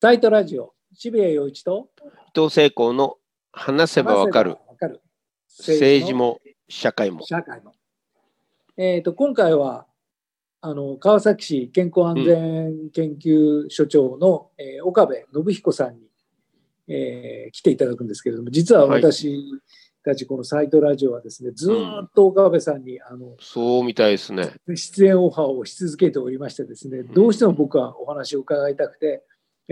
タイトラジオ、渋谷陽一と伊藤聖光の話せばわかるわかる政治も社会も。社会も。えっ、と、今回は、あの、川崎市健康安全研究所長の、えー岡部信彦さんに、えー来ていただくんですけれども、実は私たちこのサイトラジオはですね、ずーっと岡部さんに、あの、そうみたいですね。出演オファーをし続けておりましてですね、どうしても僕はお話を伺いたくて、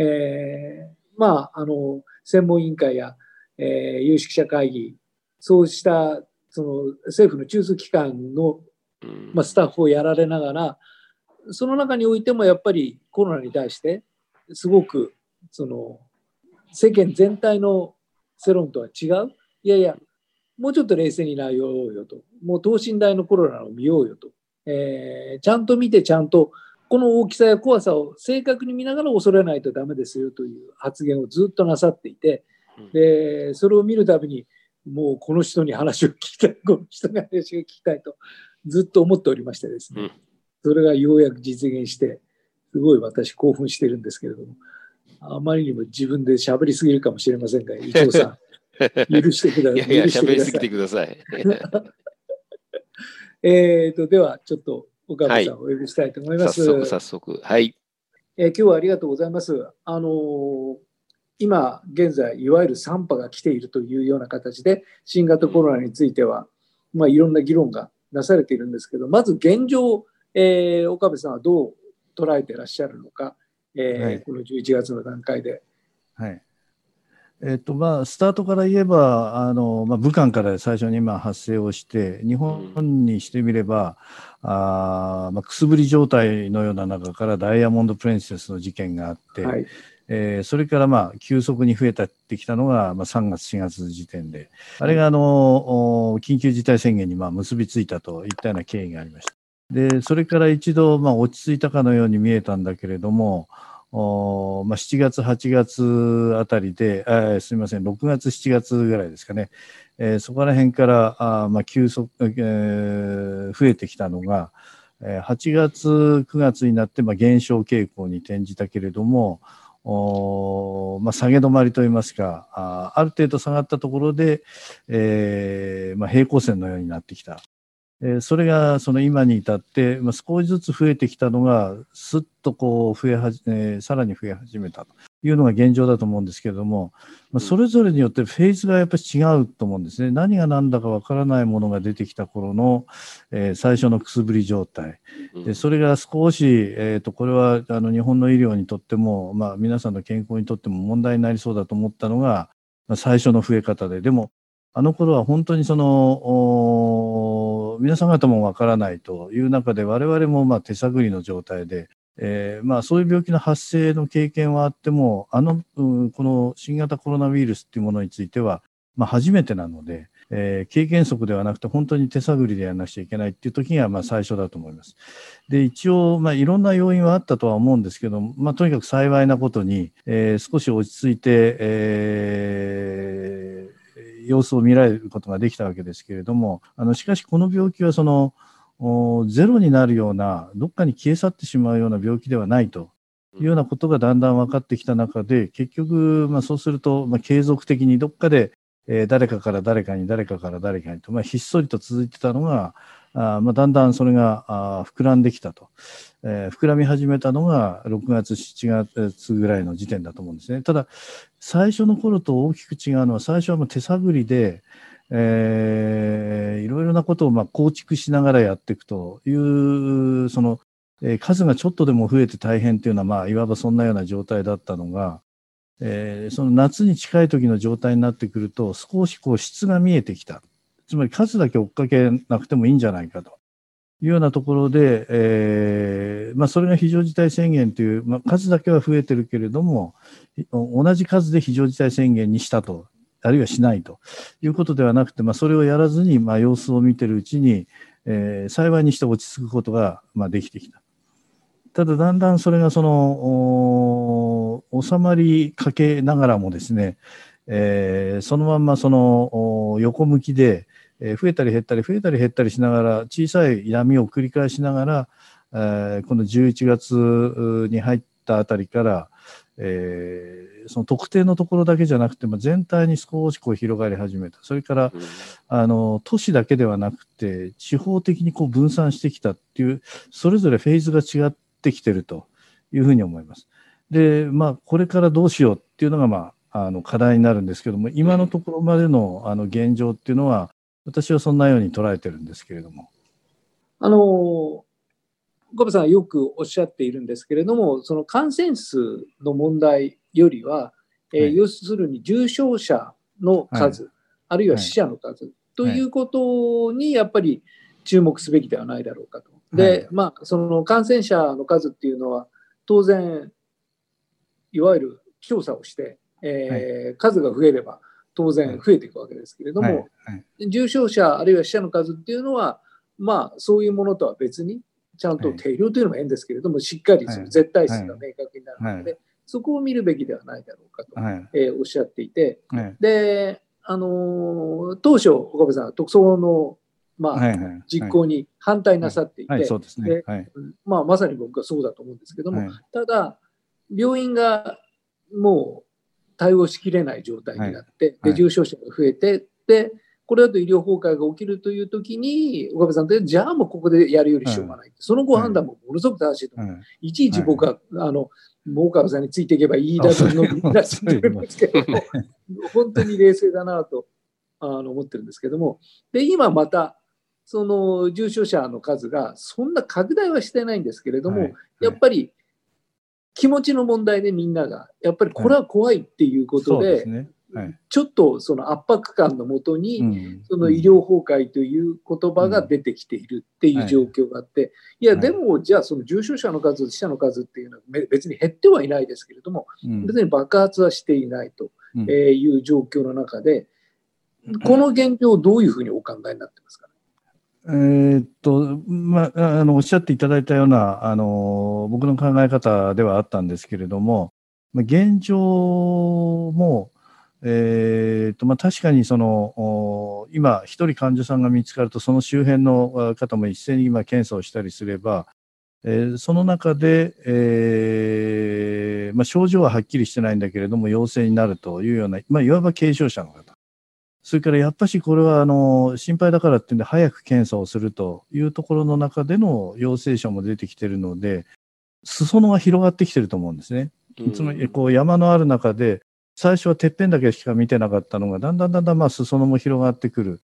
えーまあ、あの、専門委員会や、えー有識者会議、そうした、その政府の中枢機関の、うんまあ、スタッフをやられながら、その中においてもやっぱりコロナに対して、すごく、その、世間全体の世論とは違う。いやいや、もうちょっと冷静になようよと。もう等身大のコロナを見ようよと。えーちゃんと見てちゃんとこの大きさや怖さを正確に見ながら恐れないとダメですよという発言をずっとなさっていてうん。でそれを見るたびにもうこの人に話を聞きたいこの人に話を聞きたいとずっと思っておりましてですね、うん。それがようやく実現してすごい私興奮してるんですけれどもあまりにも自分で喋りすぎるかもしれませんが伊藤さん 許してくだい。やいや、許して喋りすぎくださいてください。えー、とではちょっと岡部さんはいお呼びしたいと思います。早速、早速。はい。えー今日はありがとうございます。あのー今現在いわゆる3波が来ているというような形で新型コロナについては、まあ、いろんな議論がなされているんですけどまず現状、えー岡部さんはどう捉えてらっしゃるのか、えーはいこの11月の段階で。はい。えっとまあ、スタートから言えば、あのまあ、武漢から最初にまあ発生をして、日本にしてみれば、あーまあ、くすぶり状態のような中からダイヤモンド・プリンセスの事件があって、はいえーそれからまあ急速に増えてきたのが、まあ、3月、4月時点で、あれがあのお緊急事態宣言にまあ結びついたといったような経緯がありました。で、それから一度まあ落ち着いたかのように見えたんだけれども、おまあ、7月、8月あたりで、あすみません、6月、7月ぐらいですかね、えーそこら辺からあまあ急速、えー増えてきたのが、えー8月、9月になってまあ減少傾向に転じたけれども、おまあ、下げ止まりといいますか、あある程度下がったところで、えーまあ、平行線のようになってきた。えーそれがその今に至って、まあ、少しずつ増えてきたのが、すっとこう増えはじ、えーさらに増え始めたというのが現状だと思うんですけれども、まあ、それぞれによってフェーズがやっぱり違うと思うんですね。何が何だかわからないものが出てきた頃の、えー最初のくすぶり状態。でそれが少し、えー、とこれはあの日本の医療にとっても、まあ、皆さんの健康にとっても問題になりそうだと思ったのが、まあ、最初の増え方で、でも、あの頃は本当にその、お皆さん方もわからないという中で、我々もまあ手探りの状態で、えーまあ、そういう病気の発生の経験はあっても、あの、うんこの新型コロナウイルスっていうものについては、まあ、初めてなので、えー経験則ではなくて、本当に手探りでやらなくちゃいけないっていう時が、まあ、最初だと思います。で、一応、まあ、いろんな要因はあったとは思うんですけど、まあ、とにかく幸いなことに、えー少し落ち着いて、えー様子を見られることができたわけですけれども、あの、しかしこの病気はその、ゼロになるような、どっかに消え去ってしまうような病気ではないというようなことがだんだん分かってきた中で、結局、まあ、そうすると、まあ、継続的にどっかで、えー誰かから誰かに、誰かから誰かにと、まあ、ひっそりと続いてたのが、あまあ、だんだんそれが膨らんできたと、えー膨らみ始めたのが6月、7月ぐらいの時点だと思うんですね。ただ、最初の頃と大きく違うのは、最初はもう手探りで、えーいろいろなことをまあ構築しながらやっていくという、その、えー数がちょっとでも増えて大変っていうのは、まあ、いわばそんなような状態だったのが、えーその夏に近い時の状態になってくると、少しこう質が見えてきた。つまり数だけ追っかけなくてもいいんじゃないかというようなところで、えーまあ、それが非常事態宣言という、まあ、数だけは増えてるけれども、同じ数で非常事態宣言にしたと、あるいはしないということではなくて、まあ、それをやらずに、まあ、様子を見てるうちに、えー幸いにして落ち着くことが、まあ、できてきた。ただ、だんだんそれがその、収まりかけながらもですね、えーそのまんまその横向きで、え増えたり減ったり増えたり減ったりしながら小さい闇を繰り返しながら、えーこの11月に入ったあたりから、えーその特定のところだけじゃなくて、まあ、全体に少しこう広がり始めた。それから、あの、都市だけではなくて、地方的にこう分散してきたっていう、それぞれフェーズが違ってきてるというふうに思います。で、まあ、これからどうしようっていうのが、まあ、あの、課題になるんですけども、今のところまでの、あの、現状っていうのは、私はそんなように捉えてるんですけれども。あの、岡部さんはよくおっしゃっているんですけれども、その感染数の問題よりは、えーはい。要するに重症者の数、あるいは死者の数、とい。うことにやっぱり注目すべきではないだろうかと。で、はい。まあ、その感染者の数っていうのは、当然、いわゆる調査をして、えー数が増えれば当然増えていくわけですけれども、はいはい重症者あるいは死者の数っていうのは、まあ、そういうものとは別に、ちゃんとはい定量というのも変ですけれども、しっかりする、はい絶対数が明確になるので、はそこを見るべきではないだろうかと、はい。えーおっしゃっていて、はい。で、あのー当初、岡部さんは特捜の、まあはい。はい。実行に反対なさっていて、はい、そうですねで。はい。まあ、まさに僕はそうだと思うんですけども、はいただ、病院がもう対応しきれない状態になって、はい。で重症者が増えて、で、これだと医療崩壊が起きるというときに、岡部さんって、じゃあもうここでやるよりしょうがない。そのご判断もものすごく正しいと思う。はい。いちいち僕は、あの、もう岡部さんについていけばいいだとのみんな知ってるんですけども、本当に冷静だなとあの思ってるんですけども、で、今また、その重症者の数がそんな拡大はしてないんですけれども、はい。やっぱり気持ちの問題でみんなが、やっぱりこれは怖いっていうことでで、すね。はい。ちょっとその圧迫感のもとに、うん。その医療崩壊という言葉が出てきているっていう状況があって、い。や、はい。でも、じゃあその重症者の数、死者の数っていうのはめ別に減ってはいないですけれども、うん。別に爆発はしていないという状況の中で、この現状をどういうふうにお考えになってますか？ね。えーっと、まあ、あの、おっしゃっていただいたような、あの、僕の考え方ではあったんですけれども、まあ、現状も、えーっと、まあ、確かにその、今、一人患者さんが見つかると、その周辺の方も一斉に今検査をしたりすれば、えーその中で、えーまあ、症状ははっきりしてないんだけれども、陽性になるというような、まあ、いわば軽症者の方。それからやっぱしこれはあの心配だからっていうんで早く検査をするというところの中での陽性者も出てきているので、裾野が広がってきてると思うんですね。つまりこう山のある中で、最初はてっぺんだけしか見てなかったのが、だんだんだんだんまあ裾野も広がってくる。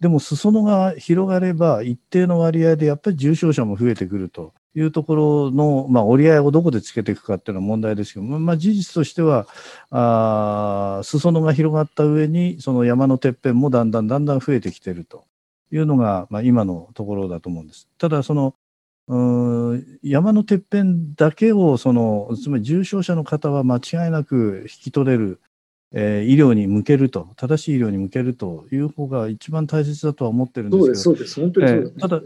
でも裾野が広がれば、一定の割合でやっぱり重症者も増えてくるというところの、まあ、折り合いをどこでつけていくかっていうのは問題ですけど、まあ、事実としては、あ裾野が広がった上に、その山のてっぺんもだんだんだんだん増えてきてるというのが、まあ、今のところだと思うんです。ただ、その、うん山のてっぺんだけを、その、つまり重症者の方は間違いなく引き取れる、えー医療に向けると、正しい医療に向けるという方が一番大切だとは思ってるんですけど、そうです、そうです。本当にそうです。ええただ、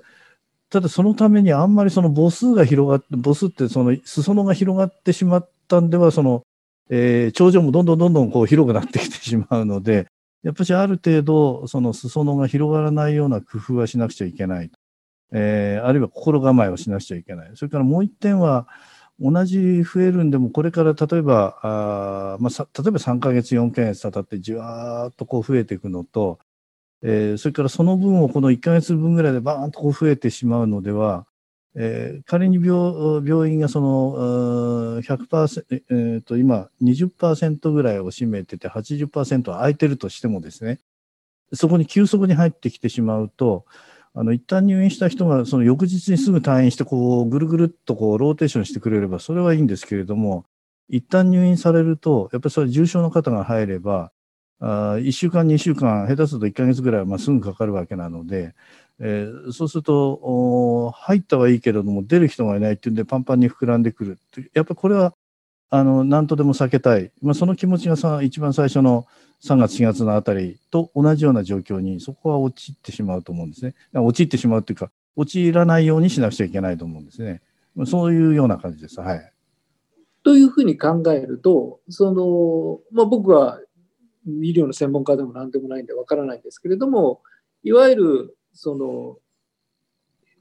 ただそのためにあんまりその母数が広がって、母数ってその裾野が広がってしまったんでは、その、えー頂上もどんどんどんどんこう広くなってきてしまうので、やっぱりある程度、その裾野が広がらないような工夫はしなくちゃいけない。えーあるいは心構えをしなくちゃいけない。それからもう一点は、同じ増えるんでも、これから例えば、あまあ、例えば3ヶ月、4ヶ月経って、じわーっとこう増えていくのと、えーそれからその分をこの1ヶ月分ぐらいでバーンとこう増えてしまうのでは、えー仮に病病院がその100%、ええーと今20%ぐらいを占めてて80%は空いてるとしてもですね、そこに急速に入ってきてしまうと、あの一旦入院した人がその翌日にすぐ退院してこうぐるぐるっとこうローテーションしてくれればそれはいいんですけれども、一旦入院されると、やっぱりそれ重症の方が入れば、あ1週間、2週間、下手すると1ヶ月ぐらいはまあすぐかかるわけなので、えーそうすると、入ったはいいけれども、出る人がいないっていうんで、パンパンに膨らんでくるやっぱりこれは、あの、なんとでも避けたい。まあ、その気持ちがさ、一番最初の3月、4月のあたりと同じような状況に、そこは陥ってしまうと思うんですね。陥ってしまうっていうか、陥らないようにしなくちゃいけないと思うんですね。まあそういうような感じです。はい。というふうに考えると、その、まあ、僕は医療の専門家でも何でもないんでわからないんですけれども、いわゆる、その、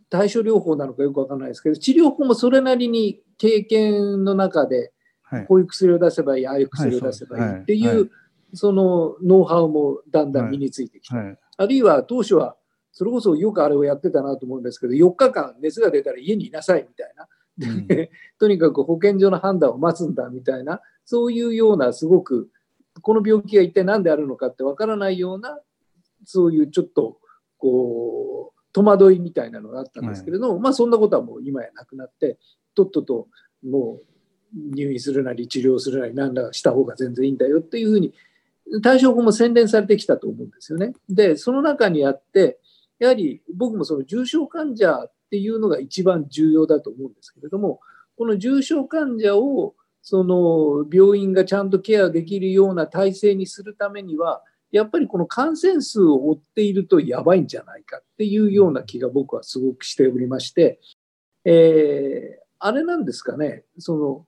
対処療法なのかよくわからないですけど、治療法もそれなりに経験の中で、こういう薬を出せばいい、ああいう薬を出せばいいっていう、そのノウハウもだんだん身についてきた。あるいは当初は、それこそよくあれをやってたなと思うんですけど、4日間熱が出たら家にいなさいみたいな。とにかく保健所の判断を待つんだみたいな、そういうようなすごく、この病気が一体何であるのかってわからないような、そういうちょっと、こう、戸惑いみたいなのがあったんですけれども、はい、まあそんなことはもう今やなくなって、とっとともう入院するなり治療するなり何らした方が全然いいんだよっていうふうに対処法も洗練されてきたと思うんですよね。で、その中にあって、やはり僕もその重症患者っていうのが一番重要だと思うんですけれども、この重症患者をその病院がちゃんとケアできるような体制にするためには、やっぱりこの感染数を追っているとやばいんじゃないかっていうような気が僕はすごくしておりまして、えー、あれなんですかね、その、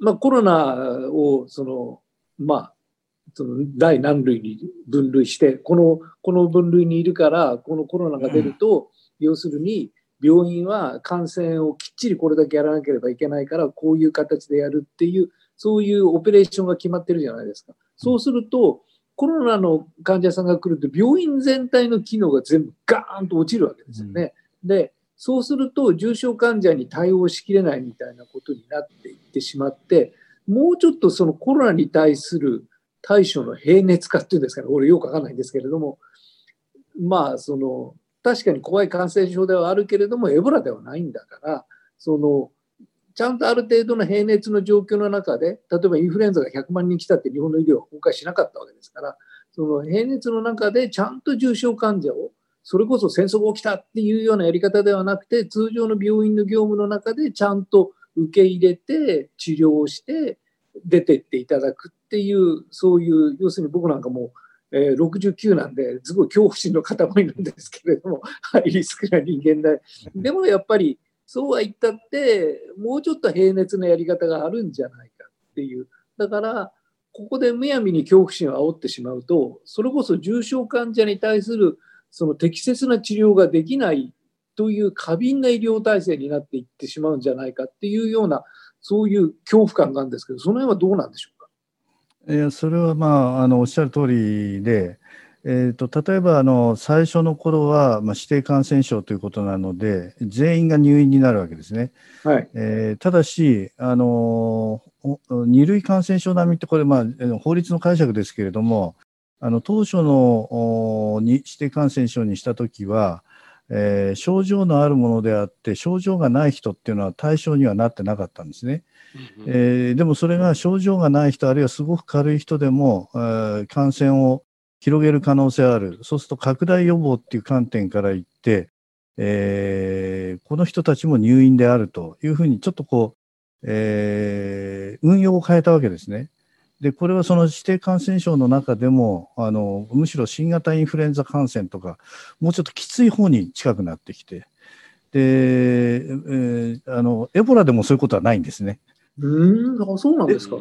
まあコロナをその、まあその第何類に分類して、この、この分類にいるから、このコロナが出ると、うん、要するに、病院は感染をきっちりこれだけやらなければいけないから、こういう形でやるっていう、そういうオペレーションが決まってるじゃないですか。そうすると、コロナの患者さんが来ると、病院全体の機能が全部ガーンと落ちるわけですよね。うん、で、そうすると、重症患者に対応しきれないみたいなことになっていってしまって、もうちょっとそのコロナに対する対処の平熱化っていうんですかね、俺よくわかんないんですけれども、まあ、その、確かに怖い感染症ではあるけれども、エボラではないんだから、その、ちゃんとある程度の平熱の状況の中で、例えばインフルエンザが100万人来たって日本の医療は崩壊しなかったわけですから、その平熱の中でちゃんと重症患者を、それこそ戦争が起きたっていうようなやり方ではなくて、通常の病院の業務の中でちゃんと受け入れて治療をして出てっていただくっていう、そういう、要するに僕なんかもう、えー、69なんで、すごい恐怖心の塊なんですけれども、ハ イリスクな人間で。でもやっぱり、そうは言ったって、もうちょっと平熱なやり方があるんじゃないかっていう。だから、ここでむやみに恐怖心を煽ってしまうと、それこそ重症患者に対するその適切な治療ができないという過敏な医療体制になっていってしまうんじゃないかっていうような、そういう恐怖感があるんですけど、その辺はどうなんでしょういやそれはまああのおっしゃる通りで、えーと、例えばあの最初の頃は、まあ、指定感染症ということなので全員が入院になるわけですね。はいえー、ただしあの二類感染症並みってこれ、まあ、法律の解釈ですけれどもあの当初の指定感染症にしたときは、えー、症状のあるものであって症状がない人っていうのは対象にはなってなかったんですね。えー、でもそれが症状がない人あるいはすごく軽い人でも、えー、感染を広げる可能性あるそうすると拡大予防っていう観点から言って、えー、この人たちも入院であるというふうにちょっとこう、えー、運用を変えたわけですね。でこれはその指定感染症の中でもあのむしろ新型インフルエンザ感染とかもうちょっときつい方に近くなってきてで、えー、あのエボラでもそういうことはないんですね。うんあそうなんですか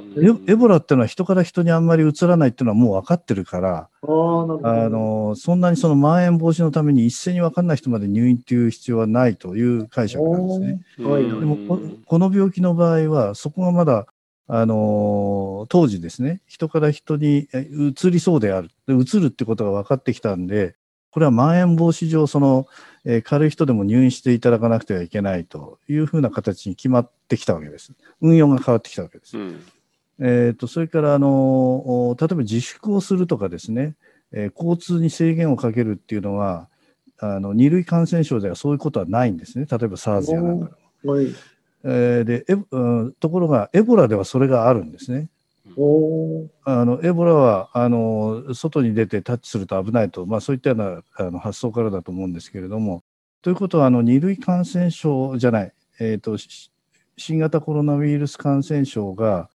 エボラっていうのは人から人にあんまりうつらないっていうのはもう分かってるからあのそんなにそのまん延防止のために一斉に分かんない人まで入院っていう必要はないという解釈なんですね。はい、でもここの病気の場合はそこがまだあの当時ですね人から人にうつりそうであるうつるってことが分かってきたんでこれはまん延防止上、その、えー、軽い人でも入院していただかなくてはいけないというふうな形に決まってきたわけです。運用が変わってきたわけです。うん、えーと、それからあの、例えば自粛をするとかですね、えー、交通に制限をかけるっていうのは、あの二類感染症ではそういうことはないんですね、例えば SARS やなんかでも。はいえー、でえ、うん、ところが、エボラではそれがあるんですね。あのエボラはあの外に出てタッチすると危ないと、まあ、そういったようなあの発想からだと思うんですけれども。ということはあの2類感染症じゃない、えーと、新型コロナウイルス感染症が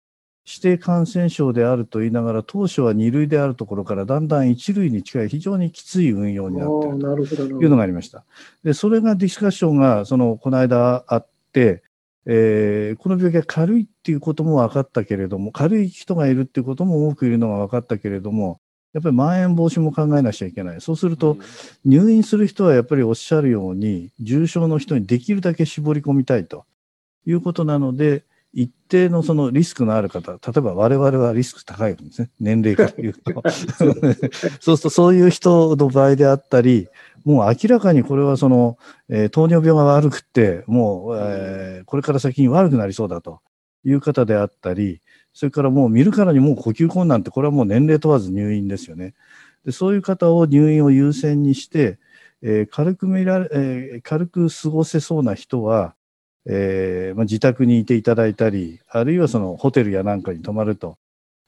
指定感染症であると言いながら当初は2類であるところからだんだん1類に近い非常にきつい運用になっているというのがありました。でそれがディスカッションがそのこの間あってえー、この病気が軽いっていうことも分かったけれども、軽い人がいるっていうことも多くいるのが分かったけれども、やっぱりまん延防止も考えなくちゃいけない。そうすると、入院する人はやっぱりおっしゃるように、重症の人にできるだけ絞り込みたいということなので、一定のそのリスクのある方、例えば我々はリスク高いんですね。年齢から言うと。そうするとそういう人の場合であったり、もう明らかにこれはその、えー、糖尿病が悪くて、もう、えー、これから先に悪くなりそうだという方であったり、それからもう見るからにもう呼吸困難って、これはもう年齢問わず入院ですよね。でそういう方を入院を優先にして、えー、軽く見られ、えー、軽く過ごせそうな人は、えーまあ、自宅にいていただいたり、あるいはそのホテルやなんかに泊まると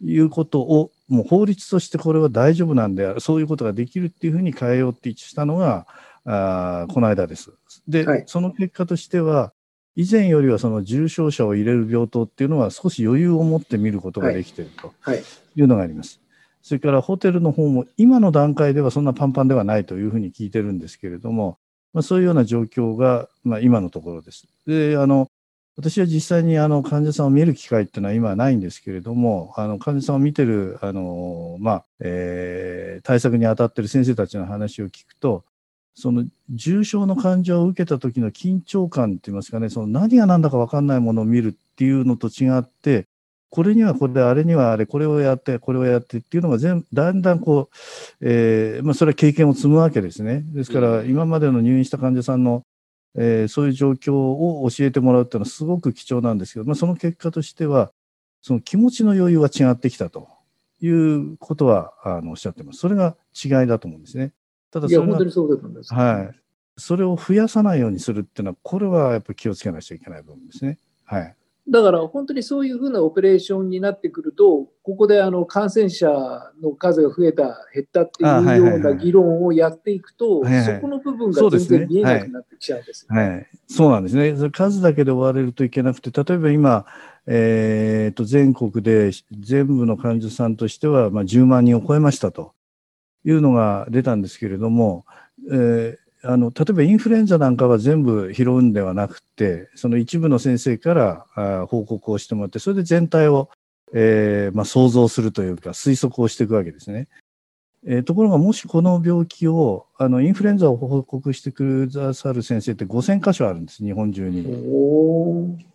いうことを、もう法律としてこれは大丈夫なんで、そういうことができるっていうふうに変えようって一致したのが、あこの間です。で、はい、その結果としては、以前よりはその重症者を入れる病棟っていうのは少し余裕を持って見ることができているというのがあります。それからホテルの方も今の段階ではそんなパンパンではないというふうに聞いてるんですけれども、まあ、そういうような状況が、まあ、今のところです。で、あの、私は実際にあの患者さんを見る機会っていうのは今はないんですけれども、あの患者さんを見てる、あの、まあ、えー、対策に当たってる先生たちの話を聞くと、その重症の患者を受けた時の緊張感って言いますかね、その何が何だか分かんないものを見るっていうのと違って、これにはこれ、あれにはあれ、これをやって、これをやってっていうのが全だんだんこう、えーまあ、それは経験を積むわけですね。ですから、今までの入院した患者さんの、えー、そういう状況を教えてもらうっていうのはすごく貴重なんですけど、まあ、その結果としては、その気持ちの余裕は違ってきたということはあのおっしゃってます。それが違いだと思うんですね。ただそれ本当にそうだと思います。はい。それを増やさないようにするっていうのは、これはやっぱり気をつけなきゃいけない部分ですね。はい。だから本当にそういうふうなオペレーションになってくると、ここであの感染者の数が増えた、減ったっていうような議論をやっていくと、そこの部分が全然見えなくなってきちゃうんです、ね、はい、そうなんですね。数だけで終われるといけなくて、例えば今、えー、と全国で全部の患者さんとしては、まあ、10万人を超えましたというのが出たんですけれども、えーあの例えばインフルエンザなんかは全部拾うんではなくて、その一部の先生からあ報告をしてもらって、それで全体を、えーまあ、想像するというか、推測をしていくわけですね。えー、ところが、もしこの病気を、あのインフルエンザを報告してくださる先生って5000箇所あるんです、日本中に。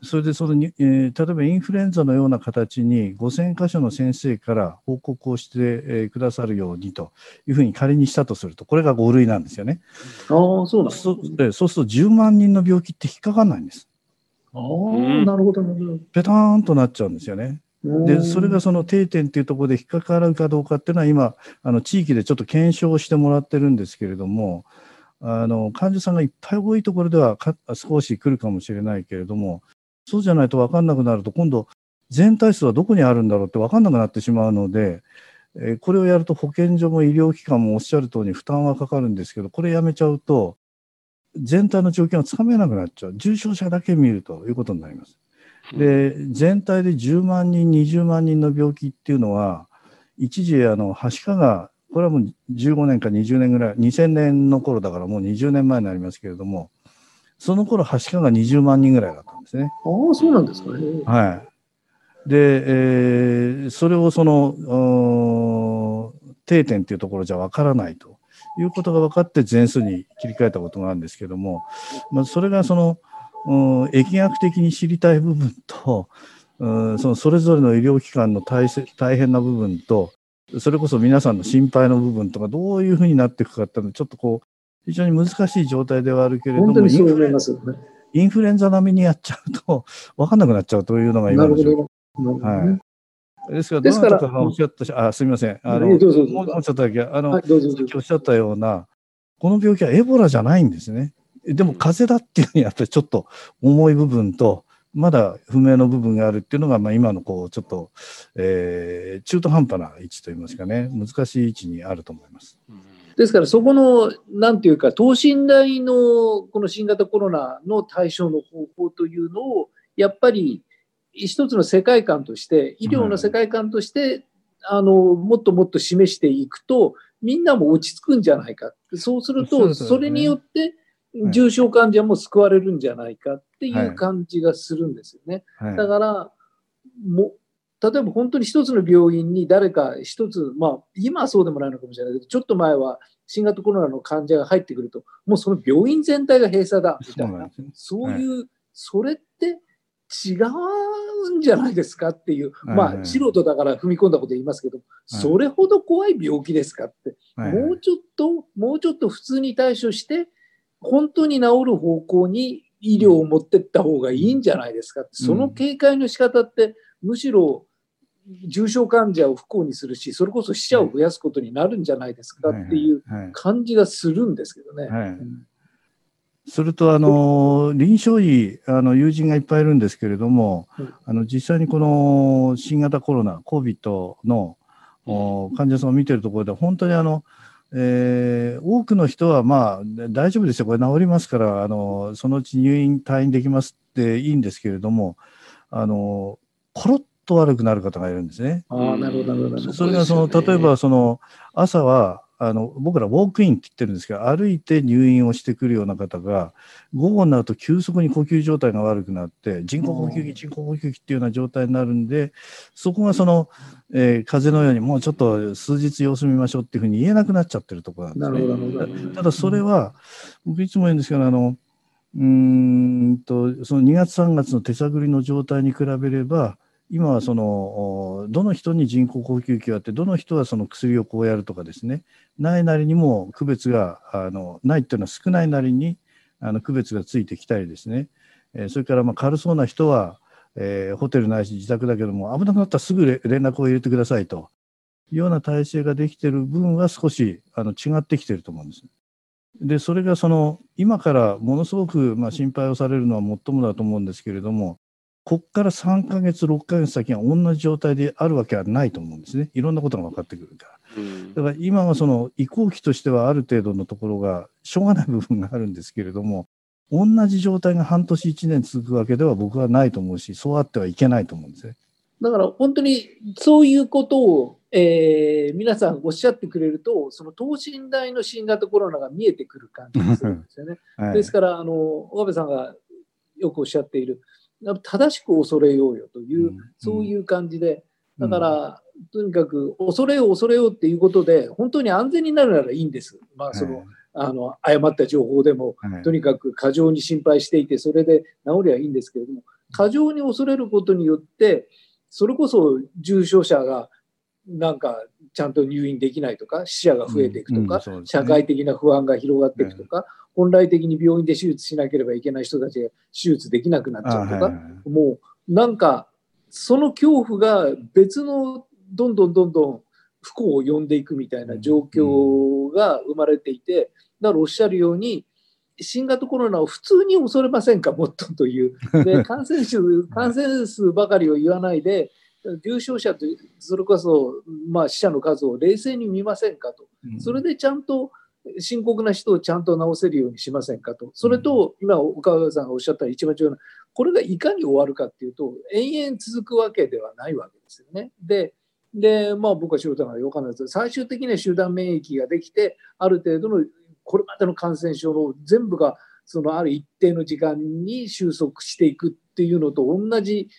それでその、えー、例えばインフルエンザのような形に5000箇所の先生から報告をして、えー、くださるようにというふうに仮にしたとすると、これが5類なんですよね。あそうなんそでそうすると10万人の病気って引っかかんないんです。ああ、なるほど、なるほど。ペターンとなっちゃうんですよね。で、それがその定点っていうところで引っかかるかどうかっていうのは今、あの地域でちょっと検証してもらってるんですけれども、あの患者さんがいっぱい多いところでは少し来るかもしれないけれども、そうじゃないと分かんなくなると、今度、全体数はどこにあるんだろうって分かんなくなってしまうので、えこれをやると保健所も医療機関もおっしゃる通りに負担はかかるんですけど、これやめちゃうと、全体の状況がつかめなくなっちゃう。重症者だけ見るということになります。で全体で10万人、20万人の病気っていうのは、一時、あの、はしかが、これはもう15年か20年ぐらい、2000年の頃だからもう20年前になりますけれども、その頃はしかが20万人ぐらいだったんですね。ああ、そうなんですかね。はい。で、えー、それをその、定点っていうところじゃわからないということが分かって全数に切り替えたことがあるんですけども、まあ、それがその、疫学的に知りたい部分と、うん、そのそれぞれの医療機関の大大変な部分と、それこそ皆さんの心配の部分とか、どういうふうになっていくかっていうのは、ちょっとこう、非常に難しい状態ではあるけれども、インフルインフルエンザ並みにやっちゃうと、分かんなくなっちゃうというのが今の状況。はい、ですから、どなたかがおっしゃったし、あ、すみません。あの、もうちょっとだけ、あの、はい、さっきおっしゃったような、この病気はエボラじゃないんですね。でも風邪だっていうふうにやっぱりちょっと重い部分と、まだ不明の部分があるっていうのが、まあ、今のこうちょっと、えー、中途半端な位置といいますかね、難しい位置にあると思います。ですから、そこの、なんていうか、等身大のこの新型コロナの対処の方法というのを、やっぱり一つの世界観として、医療の世界観として、うん、あのもっともっと示していくと、みんなも落ち着くんじゃないか。そうすると、それによって、重症患者も救われるんじゃないかっていう感じがするんですよね。はい。はい、だからも例えば本当に一つの病院に誰か一つ、まあ、今はそうでもないのかもしれないけど、ちょっと前は新型コロナの患者が入ってくると、もうその病院全体が閉鎖だみたいな、そういう、それって違うんじゃないですかっていう、まあ、素人だから踏み込んだこと言いますけど、それほど怖い病気ですかって、もうちょっと、もうちょっと普通に対処して、本当に治る方向に医療を持っていった方がいいんじゃないですか、その警戒の仕方って、むしろ重症患者を不幸にするし、それこそ死者を増やすことになるんじゃないですかっていう感じがするんですけどね。はい。はいはいそれとあの臨床医あの友人がいっぱいいるんですけれども、あの実際にこの新型コロナ COVID の患者さんを見てるところで本当にあの、えー、多くの人はまあ大丈夫ですよ。これ治りますからあのそのうち入院退院できますっていいんですけれどもあのコロッと悪くなる方がいるんですね。あなるほどなるほど。それがその例えばその朝はあの僕らウォークインって言ってるんですけど歩いて入院をしてくるような方が午後になると急速に呼吸状態が悪くなって人工呼吸器人工呼吸器っていうような状態になるんでそこがその、えー、風邪のようにもうちょっと数日様子見ましょうっていうふうに言えなくなっちゃってるところなんですね。ただそれは僕いつも言うんですけどあのうんとその2月3月の手探りの状態に比べれば今はそのどの人に人工呼吸器があってどの人はその薬をこうやるとかですね。ないなりにも区別があのないっていうのは少ないなりにあの区別がついてきたりですね、え、それからまあ軽そうな人は、えー、ホテルないし自宅だけども危なくなったらすぐ連絡を入れてくださいと。いうような体制ができてる分は少しあの違ってきてると思うんです。でそれがその今からものすごくまあ心配をされるのはもっともだと思うんですけれどもここから3ヶ月、6ヶ月先が同じ状態であるわけはないと思うんですね。いろんなことが分かってくるから。だから今はその移行期としてはある程度のところがしょうがない部分があるんですけれども、同じ状態が半年、1年続くわけでは僕はないと思うし、そうあってはいけないと思うんですね。だから本当にそういうことを、えー、皆さんおっしゃってくれると、その等身大の新型コロナが見えてくる感じがするんですよね。はい、ですから、あの岡部さんがよくおっしゃっている、正しく恐れようよという、そういう感じで、だから、とにかく恐れよう恐れようっていうことで、本当に安全になるならいいんです。まあ、その、あの誤った情報でも、とにかく過剰に心配していて、それで治りゃいいんですけれども、過剰に恐れることによって、それこそ重症者がなんかちゃんと入院できないとか、死者が増えていくとか、社会的な不安が広がっていくとか、本来的に病院で手術しなければいけない人たちが手術できなくなっちゃうとか、はいはい、もうなんかその恐怖が別のどんどんどんどん不幸を呼んでいくみたいな状況が生まれていて、だからおっしゃるように、新型コロナを普通に恐れませんか、もっとという。で感染数感染数ばかりを言わないで、重症者とそれこそ、まあ、死者の数を冷静に見ませんかと、それでちゃんと深刻な人をちゃんと治せるようにしませんかと、それと今、岡川さんがおっしゃった一番重要な、これがいかに終わるかっていうと、延々続くわけではないわけですよね。で、でまあ、僕は仕事なので分かんないですけど、最終的には集団免疫ができて、ある程度のこれまでの感染症の全部がそのある一定の時間に収束していくっていうのと同じ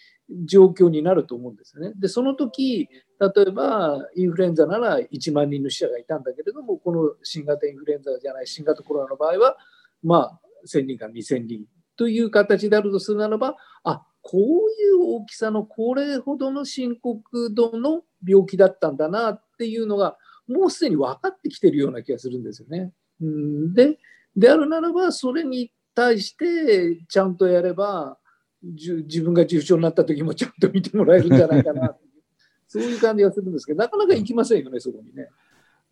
状況になると思うんですよね。で、その時、例えばインフルエンザなら1万人の死者がいたんだけれども、この新型インフルエンザじゃない新型コロナの場合は、まあ、1000人から2000人という形であるとするならば、あこういう大きさのこれほどの深刻度の病気だったんだなっていうのが、もうすでに分かってきてるような気がするんですよね。うんで、であるならば、それに対してちゃんとやれば、自分が重症になった時もちゃんと見てもらえるんじゃないかなそういう感じがするんですけどなかなか行きませんよねそこにね。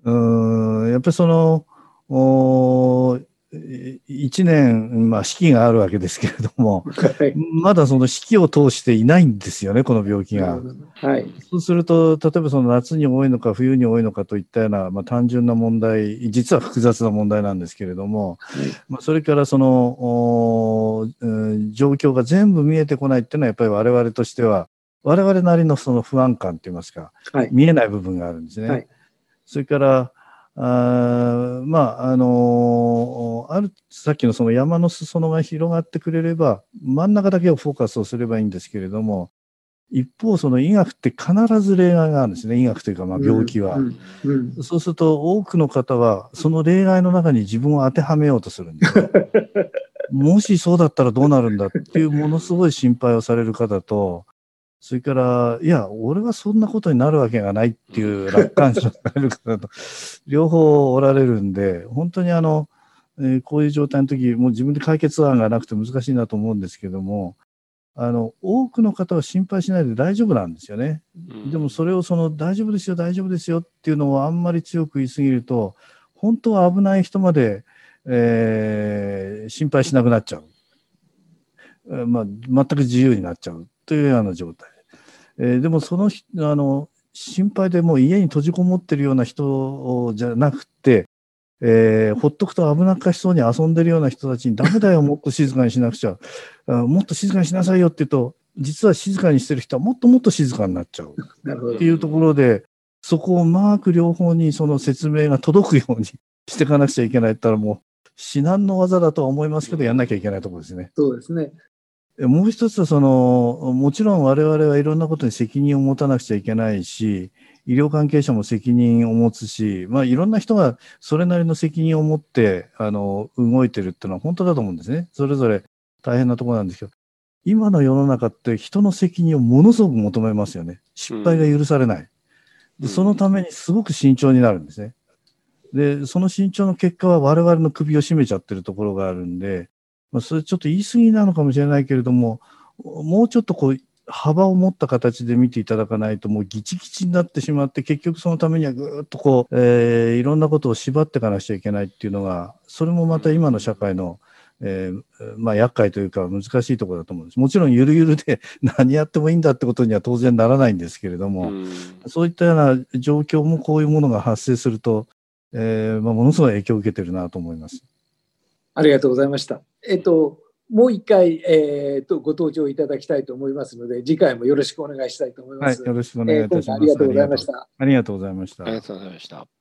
うんやっぱりそのお1年、まあ、四季があるわけですけれども、はい、まだその四季を通していないんですよね、この病気が。はい、そうすると、例えばその夏に多いのか冬に多いのかといったような、まあ、単純な問題、実は複雑な問題なんですけれども、はい、まあ、それからその、うん、状況が全部見えてこないっていうのは、やっぱり我々としては、我々なりのその不安感といいますか、はい、見えない部分があるんですね。それからあまああのあるさっきのその山の裾野が広がってくれれば真ん中だけをフォーカスをすればいいんですけれども一方、その医学って必ず例外があるんですね。医学というか、まあ病気は。うんうんそうすると、多くの方は、その例外の中に自分を当てはめようとするんですよ。もしそうだったらどうなるんだっていうものすごい心配をされる方と、それから、いや、俺はそんなことになるわけがないっていう楽観視をされる方と、両方おられるんで、本当にあの、えーこういう状態の時、もう自分で解決案がなくて難しいなと思うんですけども、あの、多くの方は心配しないで大丈夫なんですよね。うんでもそれをその大丈夫ですよ、大丈夫ですよっていうのをあんまり強く言いすぎると、本当は危ない人まで、えー心配しなくなっちゃう。まあ、全く自由になっちゃうというような状態。えーでもそのあの心配でもう家に閉じこもってるような人じゃなくて、えーほっとくと危なっかしそうに遊んでるような人たちに、ダメだよ、もっと静かにしなくちゃ、あもっと静かにしなさいよって言うと、実は静かにしてる人はもっともっと静かになっちゃう。なるほどっていうところで、そこをうまく両方にその説明が届くようにしていかなくちゃいけないって言ったらもう至難の技だとは思いますけど、やんなきゃいけないところですね。そうですね。えもう一つはその、もちろん我々はいろんなことに責任を持たなくちゃいけないし、医療関係者も責任を持つし、まあいろんな人がそれなりの責任を持って、あの、動いてるっていうのは本当だと思うんですね。それぞれ大変なところなんですけど、今の世の中って人の責任をものすごく求めますよね。失敗が許されない。うんで、そのためにすごく慎重になるんですね。で、その慎重の結果は我々の首を絞めちゃってるところがあるんで、まあ、それちょっと言い過ぎなのかもしれないけれども、もうちょっとこう、幅を持った形で見ていただかないと、もうギチギチになってしまって、結局そのためにはぐーっとこう、えーいろんなことを縛っていかなくちゃいけないっていうのが、それもまた今の社会の、えーまあ厄介というか難しいところだと思うんです。もちろんゆるゆるで何やってもいいんだってことには当然ならないんですけれども、うんそういったような状況もこういうものが発生すると、えーまあ、ものすごい影響を受けてるなと思います。ありがとうございました。えっと、もう一回、えっと、ご登場いただきたいと思いますので、次回もよろしくお願いしたいと思います。はい、よろしくお願いいたします。ありがとうございました。ありがとうございました。ありがとうございました。